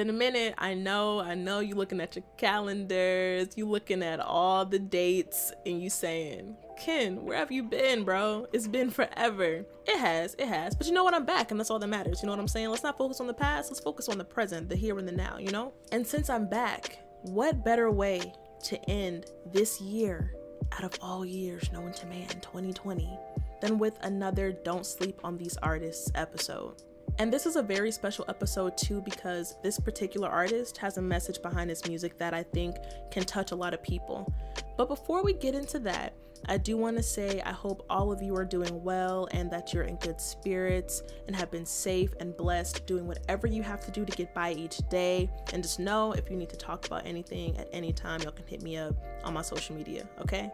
been a minute. I know, I know you looking at your calendars, you looking at all the dates, and you saying, Ken, where have you been, bro? It's been forever. It has, it has. But you know what? I'm back, and that's all that matters. You know what I'm saying? Let's not focus on the past, let's focus on the present, the here and the now, you know? And since I'm back, what better way to end this year out of all years known to man, 2020, than with another Don't Sleep on These Artists episode? And this is a very special episode too because this particular artist has a message behind his music that I think can touch a lot of people. But before we get into that, I do want to say I hope all of you are doing well and that you're in good spirits and have been safe and blessed doing whatever you have to do to get by each day. And just know if you need to talk about anything at any time, y'all can hit me up on my social media, okay?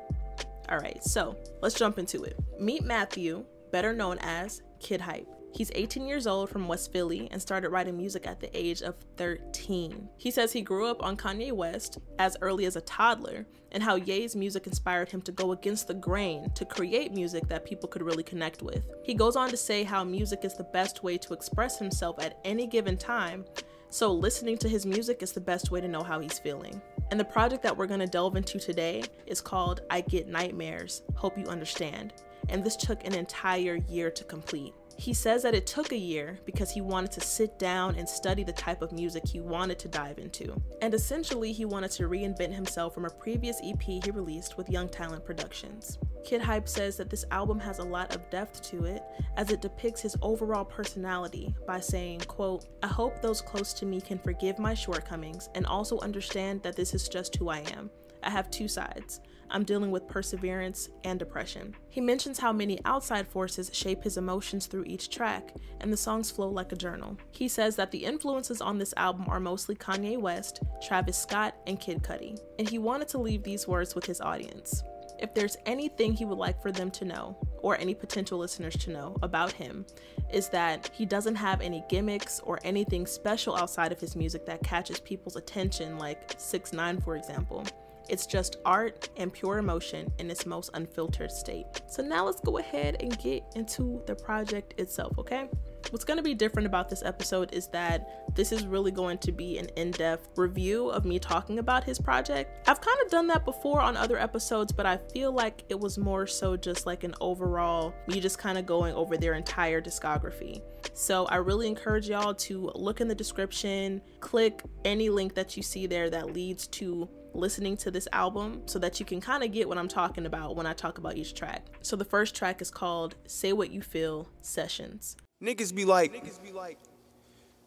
All right, so let's jump into it. Meet Matthew, better known as Kid Hype. He's 18 years old from West Philly and started writing music at the age of 13. He says he grew up on Kanye West as early as a toddler and how Ye's music inspired him to go against the grain to create music that people could really connect with. He goes on to say how music is the best way to express himself at any given time, so listening to his music is the best way to know how he's feeling. And the project that we're to delve into today is called I Get Nightmares. Hope you understand. And this took an entire year to complete. He says that it took a year because he wanted to sit down and study the type of music he wanted to dive into. And essentially, he wanted to reinvent himself from a previous EP he released with Young Talent Productions. Kid Hype says that this album has a lot of depth to it as it depicts his overall personality by saying, quote, I hope those close to me can forgive my shortcomings and also understand that this is just who I am. I have two sides. I'm dealing with perseverance and depression. He mentions how many outside forces shape his emotions through each track, and the songs flow like a journal. He says that the influences on this album are mostly Kanye West, Travis Scott, and Kid Cudi, and he wanted to leave these words with his audience. If there's anything he would like for them to know, or any potential listeners to know about him, is that he doesn't have any gimmicks or anything special outside of his music that catches people's attention, like 6ix9ine for example. It's just art and pure emotion in its most unfiltered state. So now let's go ahead and get into the project itself, okay? What's going to be different about this episode is that this is really going to be an in depth review of me talking about his project. I've kind of done that before on other episodes, but I feel like it was more so just like an overall, me just kind of going over their entire discography. So I really encourage y'all to look in the description, click any link that you see there that leads to listening to this album so that you can kind of get what I'm talking about when I talk about each track. So the first track is called Say What You Feel Sessions. Niggas be like,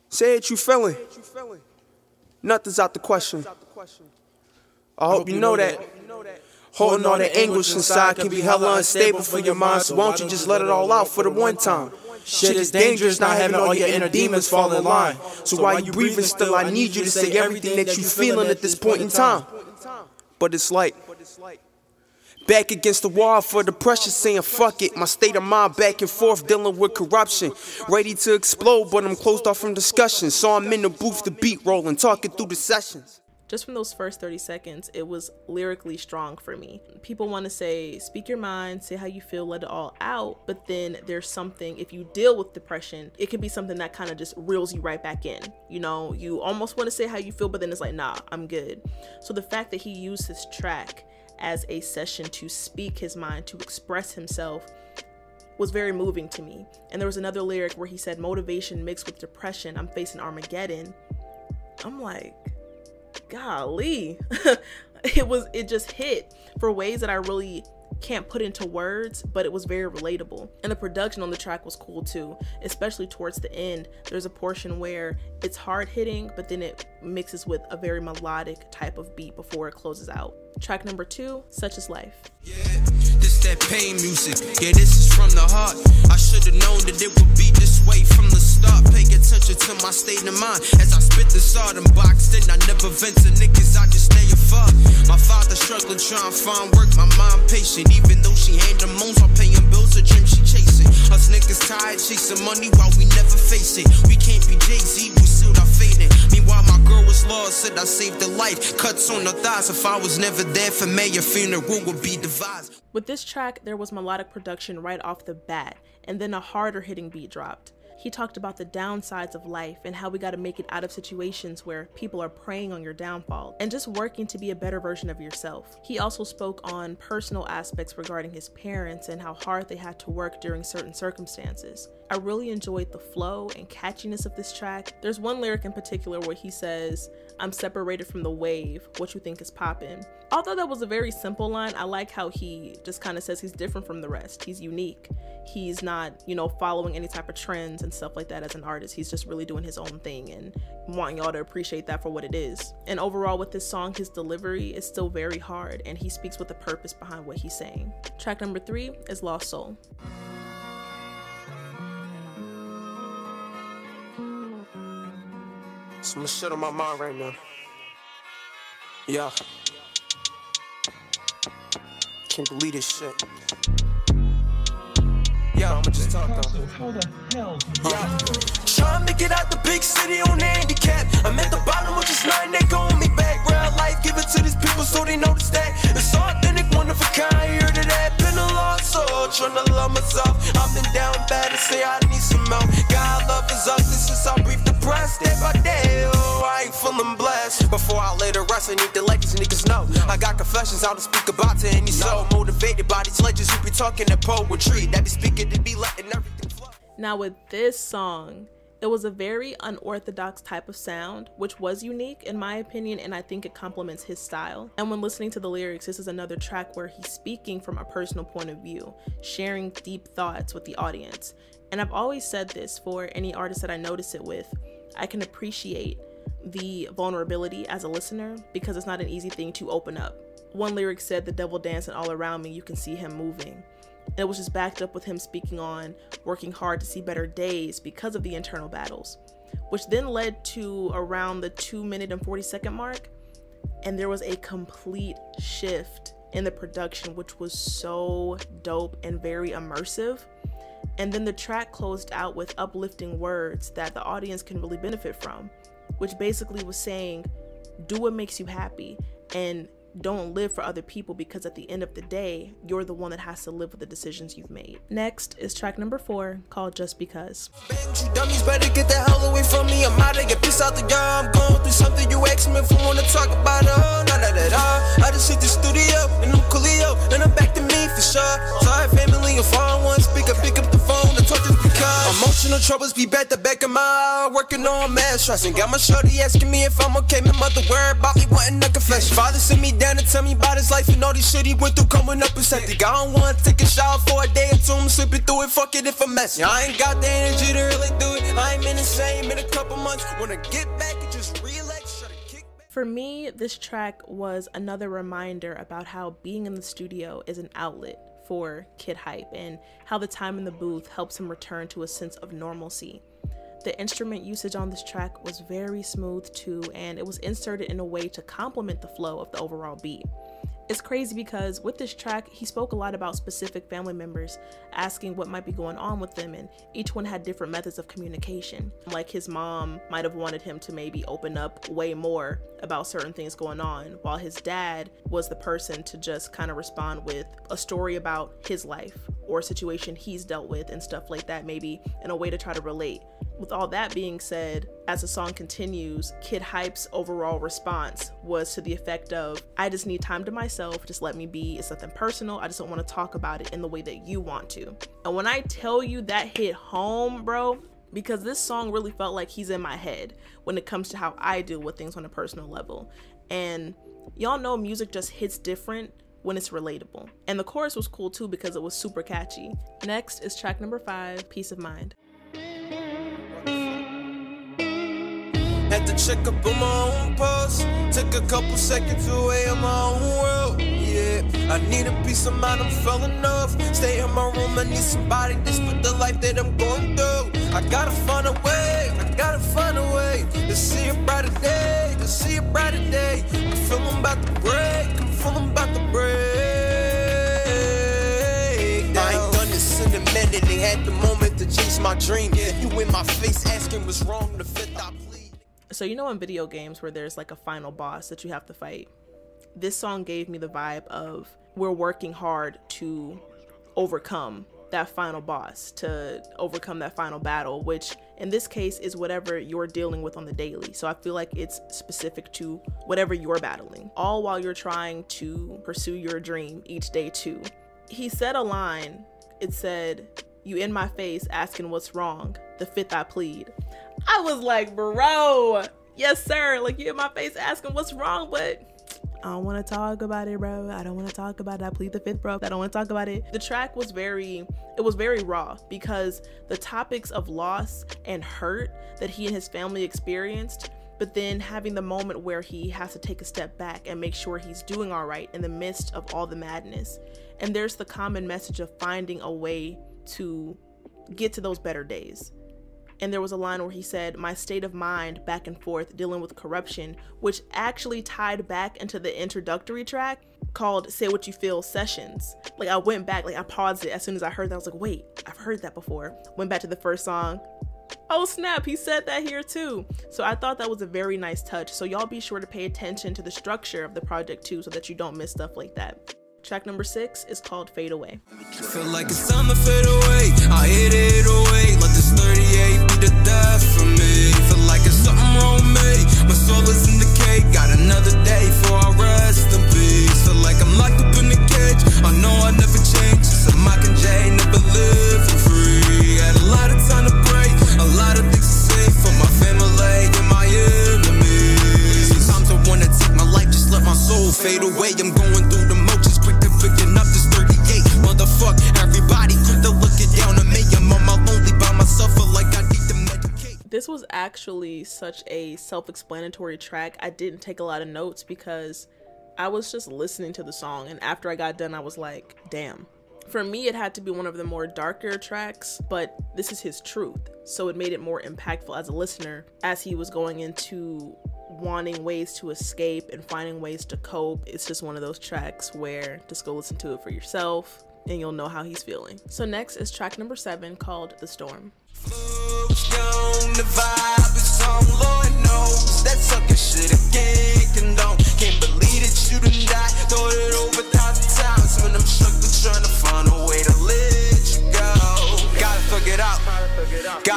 say it you feeling. Nothing's out the question. I hope you know that. Holding all the anguish inside can be hella unstable for your mind, so won't you just let it all out for the one time? Shit is dangerous not having all your inner demons fall in line. So while you breathing still, I need you to say everything that you feeling at this point in time. But it's like back against the wall for the pressure, saying fuck it. My state of mind back and forth dealing with corruption, ready to explode, but I'm closed off from discussion. So I'm in the booth, the beat rolling, talking through the sessions just from those first 30 seconds, it was lyrically strong for me. People want to say, speak your mind, say how you feel, let it all out. But then there's something, if you deal with depression, it can be something that kind of just reels you right back in. You know, you almost want to say how you feel, but then it's like, nah, I'm good. So the fact that he used this track as a session to speak his mind, to express himself, was very moving to me. And there was another lyric where he said, Motivation mixed with depression, I'm facing Armageddon. I'm like, golly, it was it just hit for ways that I really can't put into words, but it was very relatable. And the production on the track was cool too, especially towards the end. There's a portion where it's hard hitting, but then it mixes with a very melodic type of beat before it closes out. Track number two, Such is Life. Yeah, this that pain music. Yeah, this is from the heart. I should have known that it would be this way from the start. Pay attention to my state of mind as I spit the sardine box. Then I never vent to niggas, I just stay My father struggling, trying to find work. My mom patient, even though she ain't the most, I'm paying bills, dream she chasing. Us niggas tired, chasing money while we never face it. We can't be Jay Z, we still not fading. Meanwhile, my girl was lost, said I saved her life. Cuts on her thighs, if I was never there for your funeral would be devised. With this track, there was melodic production right off the bat, and then a harder hitting beat dropped. He talked about the downsides of life and how we got to make it out of situations where people are preying on your downfall and just working to be a better version of yourself. He also spoke on personal aspects regarding his parents and how hard they had to work during certain circumstances. I really enjoyed the flow and catchiness of this track. There's one lyric in particular where he says, I'm separated from the wave, what you think is poppin'. Although that was a very simple line, I like how he just kind of says he's different from the rest. He's unique. He's not, you know, following any type of trends and stuff like that as an artist. He's just really doing his own thing and wanting y'all to appreciate that for what it is. And overall, with this song, his delivery is still very hard and he speaks with a purpose behind what he's saying. Track number three is Lost Soul. Some shit on my mind right now. Yeah. Can't believe this shit. Yeah, I'ma just talk though. How the hell? Yeah. Trying to get out the big city on handicap. I'm at the bottom of this line, they calling me back. Real life, give it to these people so they notice that. It's authentic, one of a kind. Hear to that. Been a lost soul, trying to love myself. I've been down bad and say I need some help. God love is ugly since I the press day by day. Oh, I ain't feeling blessed. Before I lay the rest, I need to let these niggas know. I got confessions I'll speak about to any soul. Motivated by these legends who be talking in poetry. That be speaking to be letting everything flow. Now, with this song, it was a very unorthodox type of sound, which was unique in my opinion, and I think it complements his style. And when listening to the lyrics, this is another track where he's speaking from a personal point of view, sharing deep thoughts with the audience. And I've always said this for any artist that I notice it with, I can appreciate the vulnerability as a listener because it's not an easy thing to open up. One lyric said, The devil dancing all around me, you can see him moving. And It was just backed up with him speaking on working hard to see better days because of the internal battles, which then led to around the 2 minute and 40 second mark. And there was a complete shift in the production, which was so dope and very immersive. And then the track closed out with uplifting words that the audience can really benefit from, which basically was saying, do what makes you happy. And don't live for other people because at the end of the day, you're the one that has to live with the decisions you've made. Next is track number four called Just Because. And and and. Emotional troubles be back back of my working on mass stressing. Got my shorty asking me if I'm okay. My mother worried about me wanting a confession. Father sent me down to tell me about his life and all this shit he went through coming up and septic. I don't want to take a shower for a day or two. I'm slipping through it. Fuck it if I'm. I ain't got the energy to really do it. I ain't been the same in a couple months. I get back and just relax. For me, this track was another reminder about how being in the studio is an outlet for Kid Hype and how the time in the booth helps him return to a sense of normalcy. The instrument usage on this track was very smooth too, and it was inserted in a way to complement the flow of the overall beat. It's crazy because with this track, he spoke a lot about specific family members, asking what might be going on with them, and each one had different methods of communication. Like his mom might have wanted him to maybe open up way more about certain things going on, while his dad was the person to just kind of respond with a story about his life or a situation he's dealt with and stuff like that, maybe in a way to try to relate. With all that being said, as the song continues, Kid Hype's overall response was to the effect of, I just need time to myself, just let me be. It's nothing personal. I just don't want to talk about it in the way that you want to. And when I tell you that hit home, bro, because this song really felt like he's in my head when it comes to how I deal with things on a personal level. And y'all know music just hits different when it's relatable. And the chorus was cool too because it was super catchy. Next is track number five, Peace of Mind. Had to check up on my own pulse. Took a couple seconds away on my own world. Yeah, I need a piece of mind. I'm falling off. Stay in my room. I need somebody to split the life that I'm going through. I gotta find a way. I gotta find a way to see a brighter day. To see a brighter day. I'm feeling about to break. I'm feeling about to break. I ain't done this in a minute. They had the moment to chase my dream. Yeah. You in my face asking what's wrong. I plead. So, you know, in video games where there's like a final boss that you have to fight, this song gave me the vibe of we're working hard to overcome that final boss, to overcome that final battle, which in this case is whatever you're dealing with on the daily. So I feel like it's specific to whatever you're battling, all while you're trying to pursue your dream each day, too. He said a line, it said, You in my face asking what's wrong, the fifth I plead. I was like, Bro, yes, sir. Like, you in my face asking what's wrong, but I don't want to talk about it, bro. I don't want to talk about it. I plead the fifth, bro. I don't want to talk about it. The track was very, it was very raw because the topics of loss and hurt that he and his family experienced, but then having the moment where he has to take a step back and make sure he's doing all right in the midst of all the madness. And there's the common message of finding a way to get to those better days and there was a line where he said, My state of mind back and forth dealing with corruption, which actually tied back into the introductory track called Say What You Feel Sessions. Like I went back, like I paused it as soon as I heard that. I was like, wait, I've heard that before. Went back to the first song. Oh snap, he said that here too. So I thought that was a very nice touch. So y'all be sure to pay attention to the structure of the project too so that you don't miss stuff like that. Track number six is called Fade Away. Feel like it's time to fade away. I hit it away. Let this 38 be the death for me. Feel like it's something wrong with me. My soul is in the cake. Got another day for I rest in peace. Feel like I'm locked up in the cage. I know I never change. Never live for free. Had a lot of time to. A lot of things to say for my family and my enemies. Sometimes I wanna take my life, just let my soul fade away. I'm going through picking up this 38. Motherfuck, everybody quick to look it down on me. I'm on my lonely by myself, like I need to medicate. This was actually such a self explanatory track. I didn't take a lot of notes because I was just listening to the song. And after I got done, I was like, damn. For me, it had to be one of the more darker tracks, but this is his truth. So it made it more impactful as a listener as he was going into wanting ways to escape and finding ways to cope. It's just one of those tracks where just go listen to it for yourself and you'll know how he's feeling. So next is track number seven called The Storm.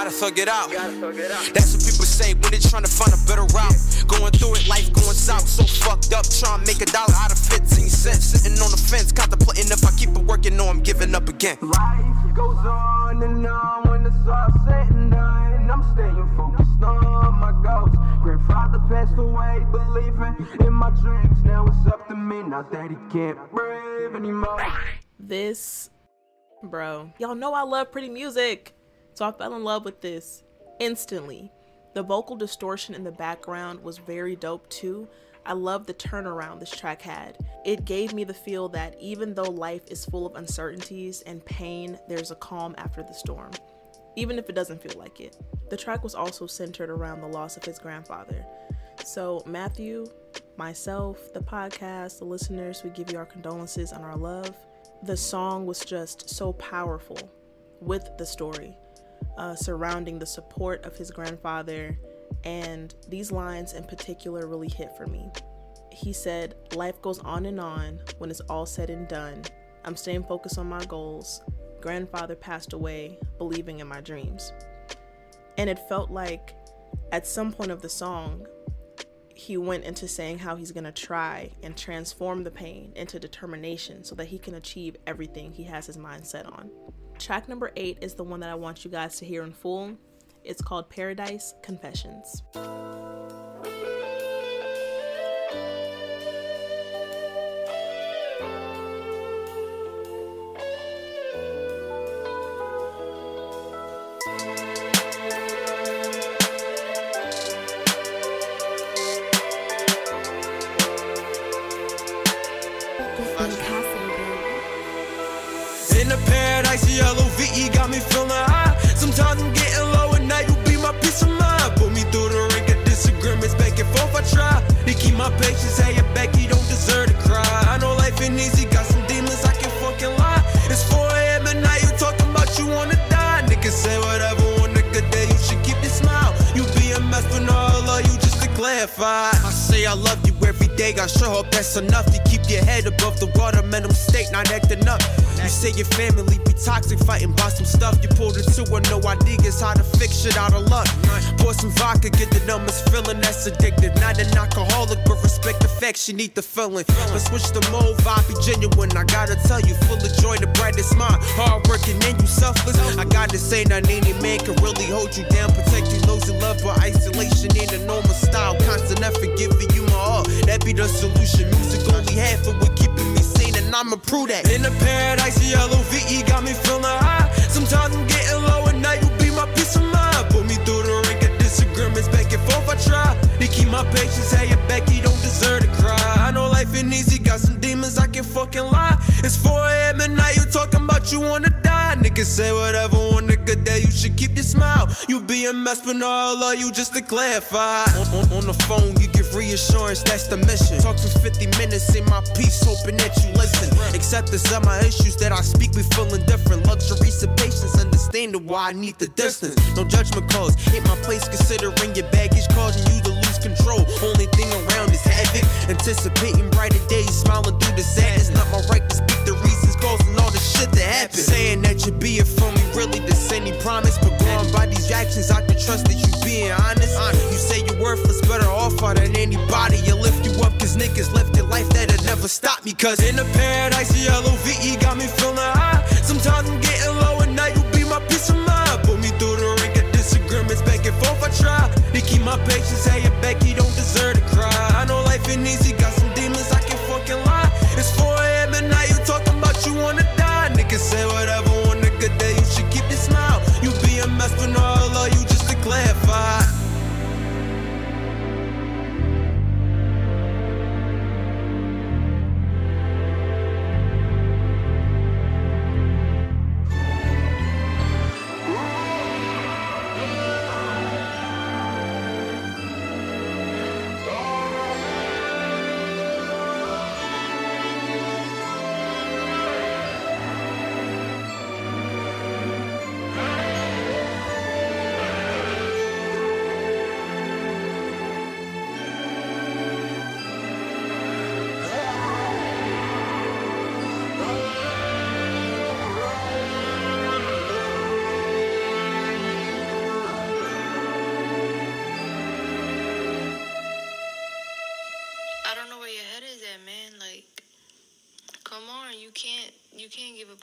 Gotta thug it out. That's what people say when they're trying to find a better route. Going through it, life going south, so fucked up. Trying to make a dollar out of 15 cents. Sitting on the fence, contemplating if I keep it working or I'm giving up again. Life goes on and on when it's all said and done. I'm staying focused on my goals. Grandfather passed away, believing in my dreams. Now it's up to me, not that he can't breathe anymore. This, bro, y'all know I love pretty music. So I fell in love with this instantly. The vocal distortion in the background was very dope too. I love the turnaround this track had. It gave me the feel that even though life is full of uncertainties and pain, there's a calm after the storm, even if it doesn't feel like it. The track was also centered around the loss of his grandfather. So, Matthew, myself, the podcast, the listeners, we give you our condolences and our love. The song was just so powerful with the story uh, surrounding the support of his grandfather, and these lines in particular really hit for me. He said, Life goes on and on when it's all said and done. I'm staying focused on my goals. Grandfather passed away, believing in my dreams. And it felt like at some point of the song, he went into saying how he's going to try and transform the pain into determination so that he can achieve everything he has his mind set on. Track number eight is the one that I want you guys to hear in full. It's called Paradise Confessions. I sure hope that's enough to keep your head above the water. Mental state, not acting up. You say your family be toxic, fighting by some stuff. You pulled a no ideas how to fix shit out of luck. Pour some vodka, get the numbers feeling that's addictive. Not an alcoholic, but respect affection, need the feeling. But switch the mode, vibe be genuine. I gotta tell you, full of joy, the brightest smile. Hard working and you selfless. I gotta say, not any man can really hold you down. Protect you, those you love, but isolation the solution. Music only half of what keeping me sane, and I'ma prove that. In the paradise, the L-O-V-E got me feeling high. Sometimes I'm getting low, and now you be my peace of mind. Put me through the ring of disagreements, back and forth. I try to keep my patience. Hey, you Becky don't deserve to cry. I know life ain't easy, got some demons I can fucking lie. It's 4 a.m. and now you talking about you wanna die. Niggas say whatever on a good day, you should keep your smile. You be a mess, but no, I love you just to clarify. On, on, on the phone, you give reassurance, that's the mission. Talk for 50 minutes in my peace, hoping that you listen. Acceptance of my issues that I speak, we feeling different. Luxuries of patience, understanding why I need the distance. No judgment calls, hit my place, considering your baggage causing you to lose control. Only thing around is havoc. Anticipating brighter days, smiling through the sadness. Not my right to speak the reasons causing all the shit that happened. Saying that you be it for me, really, this any promise. But going by these actions, I Cause in the paradise, the L-O-V-E got me feeling high. Sometimes I'm getting low, and now you be my peace of mind. Put me through the ring of disagreements, back and forth. I try to keep my patience. Hey,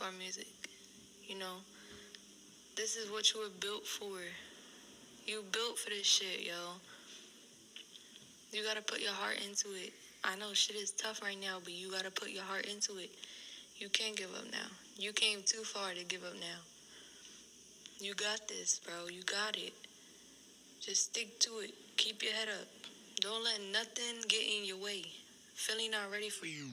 our music. You know, this is what you were built for. You built for this shit, yo. You gotta put your heart into it. I know shit is tough right now, but you gotta put your heart into it. You can't give up now. You came too far to give up now. You got this, bro. You got it. Just stick to it. Keep your head up. Don't let nothing get in your way. Philly not ready for you.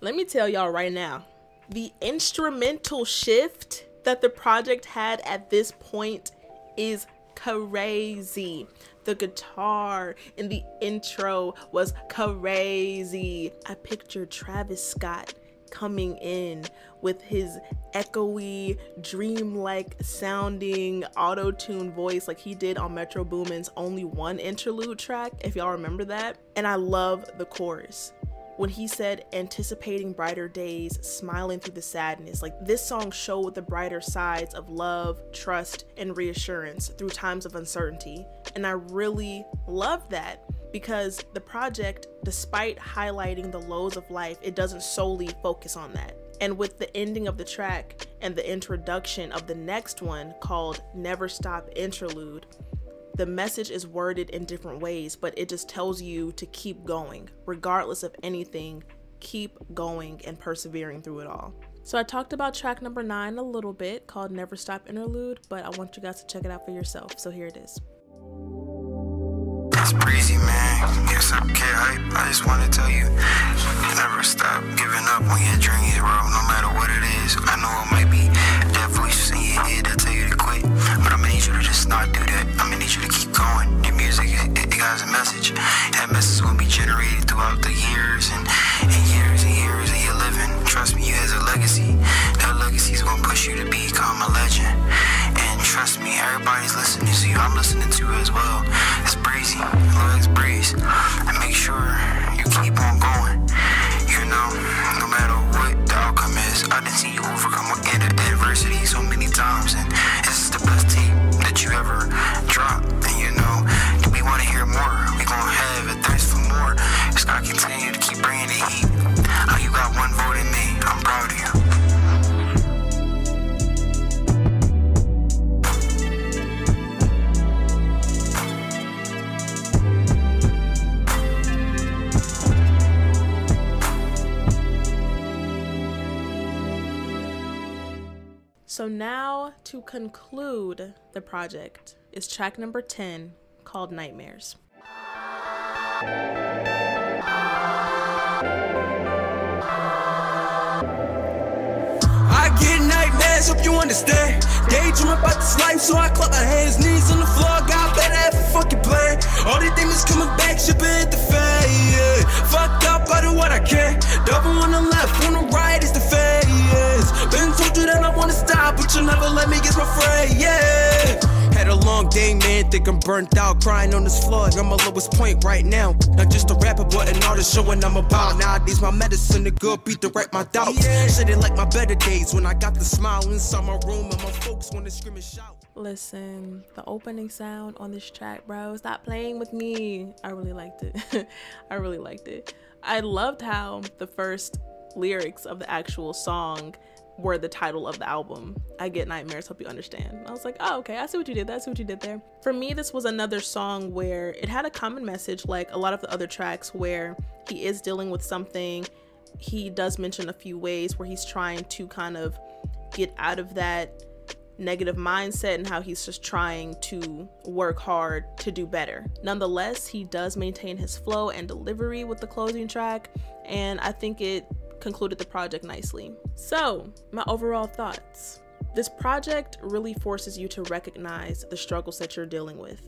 Let me tell y'all right now the instrumental shift that the project had at this point is crazy. The guitar in the intro was crazy. I pictured Travis Scott coming in with his echoey, dreamlike sounding auto tune voice like he did on Metro Boomin's Only One interlude track, if y'all remember that. And I love the chorus when he said anticipating brighter days smiling through the sadness. Like this song showed the brighter sides of love trust and reassurance through times of uncertainty. And i really love that because the project despite highlighting the lows of life it doesn't solely focus on that. And with the ending of the track and the introduction of the next one called never stop interlude the message is worded in different ways, but it just tells you to keep going, regardless of anything. Keep going and persevering through it all. So, I talked about track number nine a little bit called Never Stop Interlude, but I want you guys to check it out for yourself. So, here it is. It's breezy, man. Yes, I care. I, I just want to tell you, never stop giving up on your dreams, bro. No matter what it is. I know it might be that voice in your head that tell to just not do that. I'm gonna need you to keep going. Your music, it, it has a message. That message will be generated throughout the years and, and years and years of your living. Trust me, you has a legacy. That legacy is gonna push you to become a legend. And trust me, everybody's listening to you. I'm listening to you as well. It's breezy. Love it's breeze. And So now to conclude the project is track number 10 called Nightmares. I get nightmares, hope you understand. Daydream about this life, so I clap my hands, knees on the floor. Got better have a fucking plan. All the demons coming back, shit hit the fan. Yeah. Fuck up, I do what I can. Double on the left, on the right is the phase. Been told you that I wanna stop, but you never let me get my fray. Yeah. Had a long day, man, think I'm burnt out. Crying on this floor, I'm my lowest point right now. Not just a rapper, but an artist showing I'm about. Nowadays, my medicine, the good beat to right my doubts. Shit ain't like my better days when I got the smile inside my room and my folks wanna scream and shout. Listen, the opening sound on this track, bro, stop playing with me. I really liked it. I really liked it. I loved how the first lyrics of the actual song were the title of the album. I get nightmares, hope you understand. I was like, oh, okay, I see what you did. See what you did there. For me, this was another song where it had a common message, like a lot of the other tracks where he is dealing with something. He does mention a few ways where he's trying to kind of get out of that negative mindset and how he's just trying to work hard to do better. Nonetheless, he does maintain his flow and delivery with the closing track, and I think it concluded the project nicely. So, my overall thoughts. This project really forces you to recognize the struggles that you're dealing with,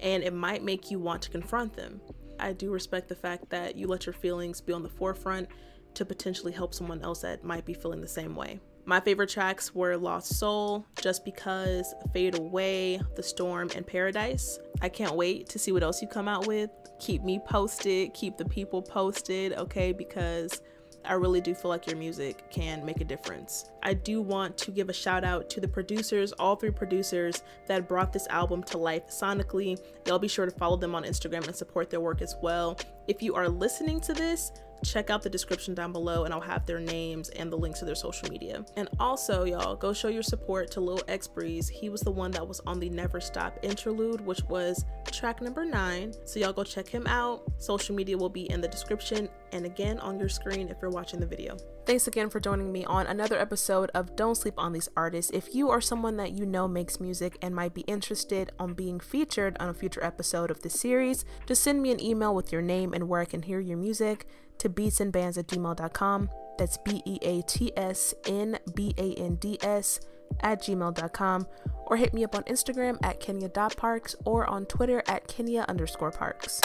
and it might make you want to confront them. I do respect the fact that you let your feelings be on the forefront to potentially help someone else that might be feeling the same way. My favorite tracks were Lost Soul, Just Because, Fade Away, The Storm, and Paradise. I can't wait to see what else you come out with. Keep me posted, keep the people posted, okay? Because I really do feel like your music can make a difference. I do want to give a shout out to the producers, all three producers that brought this album to life sonically. Y'all be sure to follow them on Instagram and support their work as well. If you are listening to this, check out the description down below and I'll have their names and the links to their social media. And also, y'all, go show your support to Lil X Breeze. He was the one that was on the Never Stop interlude, which was track number nine. So, y'all go check him out. Social media will be in the description and again on your screen if you're watching the video. Thanks again for joining me on another episode of Don't Sleep on These Artists. If you are someone that you know makes music and might be interested on being featured on a future episode of this series, just send me an email with your name and where I can hear your music to beatsandbands at gmail.com. That's B E A T S N B A N D S at gmail.com or hit me up on Instagram at Kenya.parks or on Twitter at Kenya underscore parks.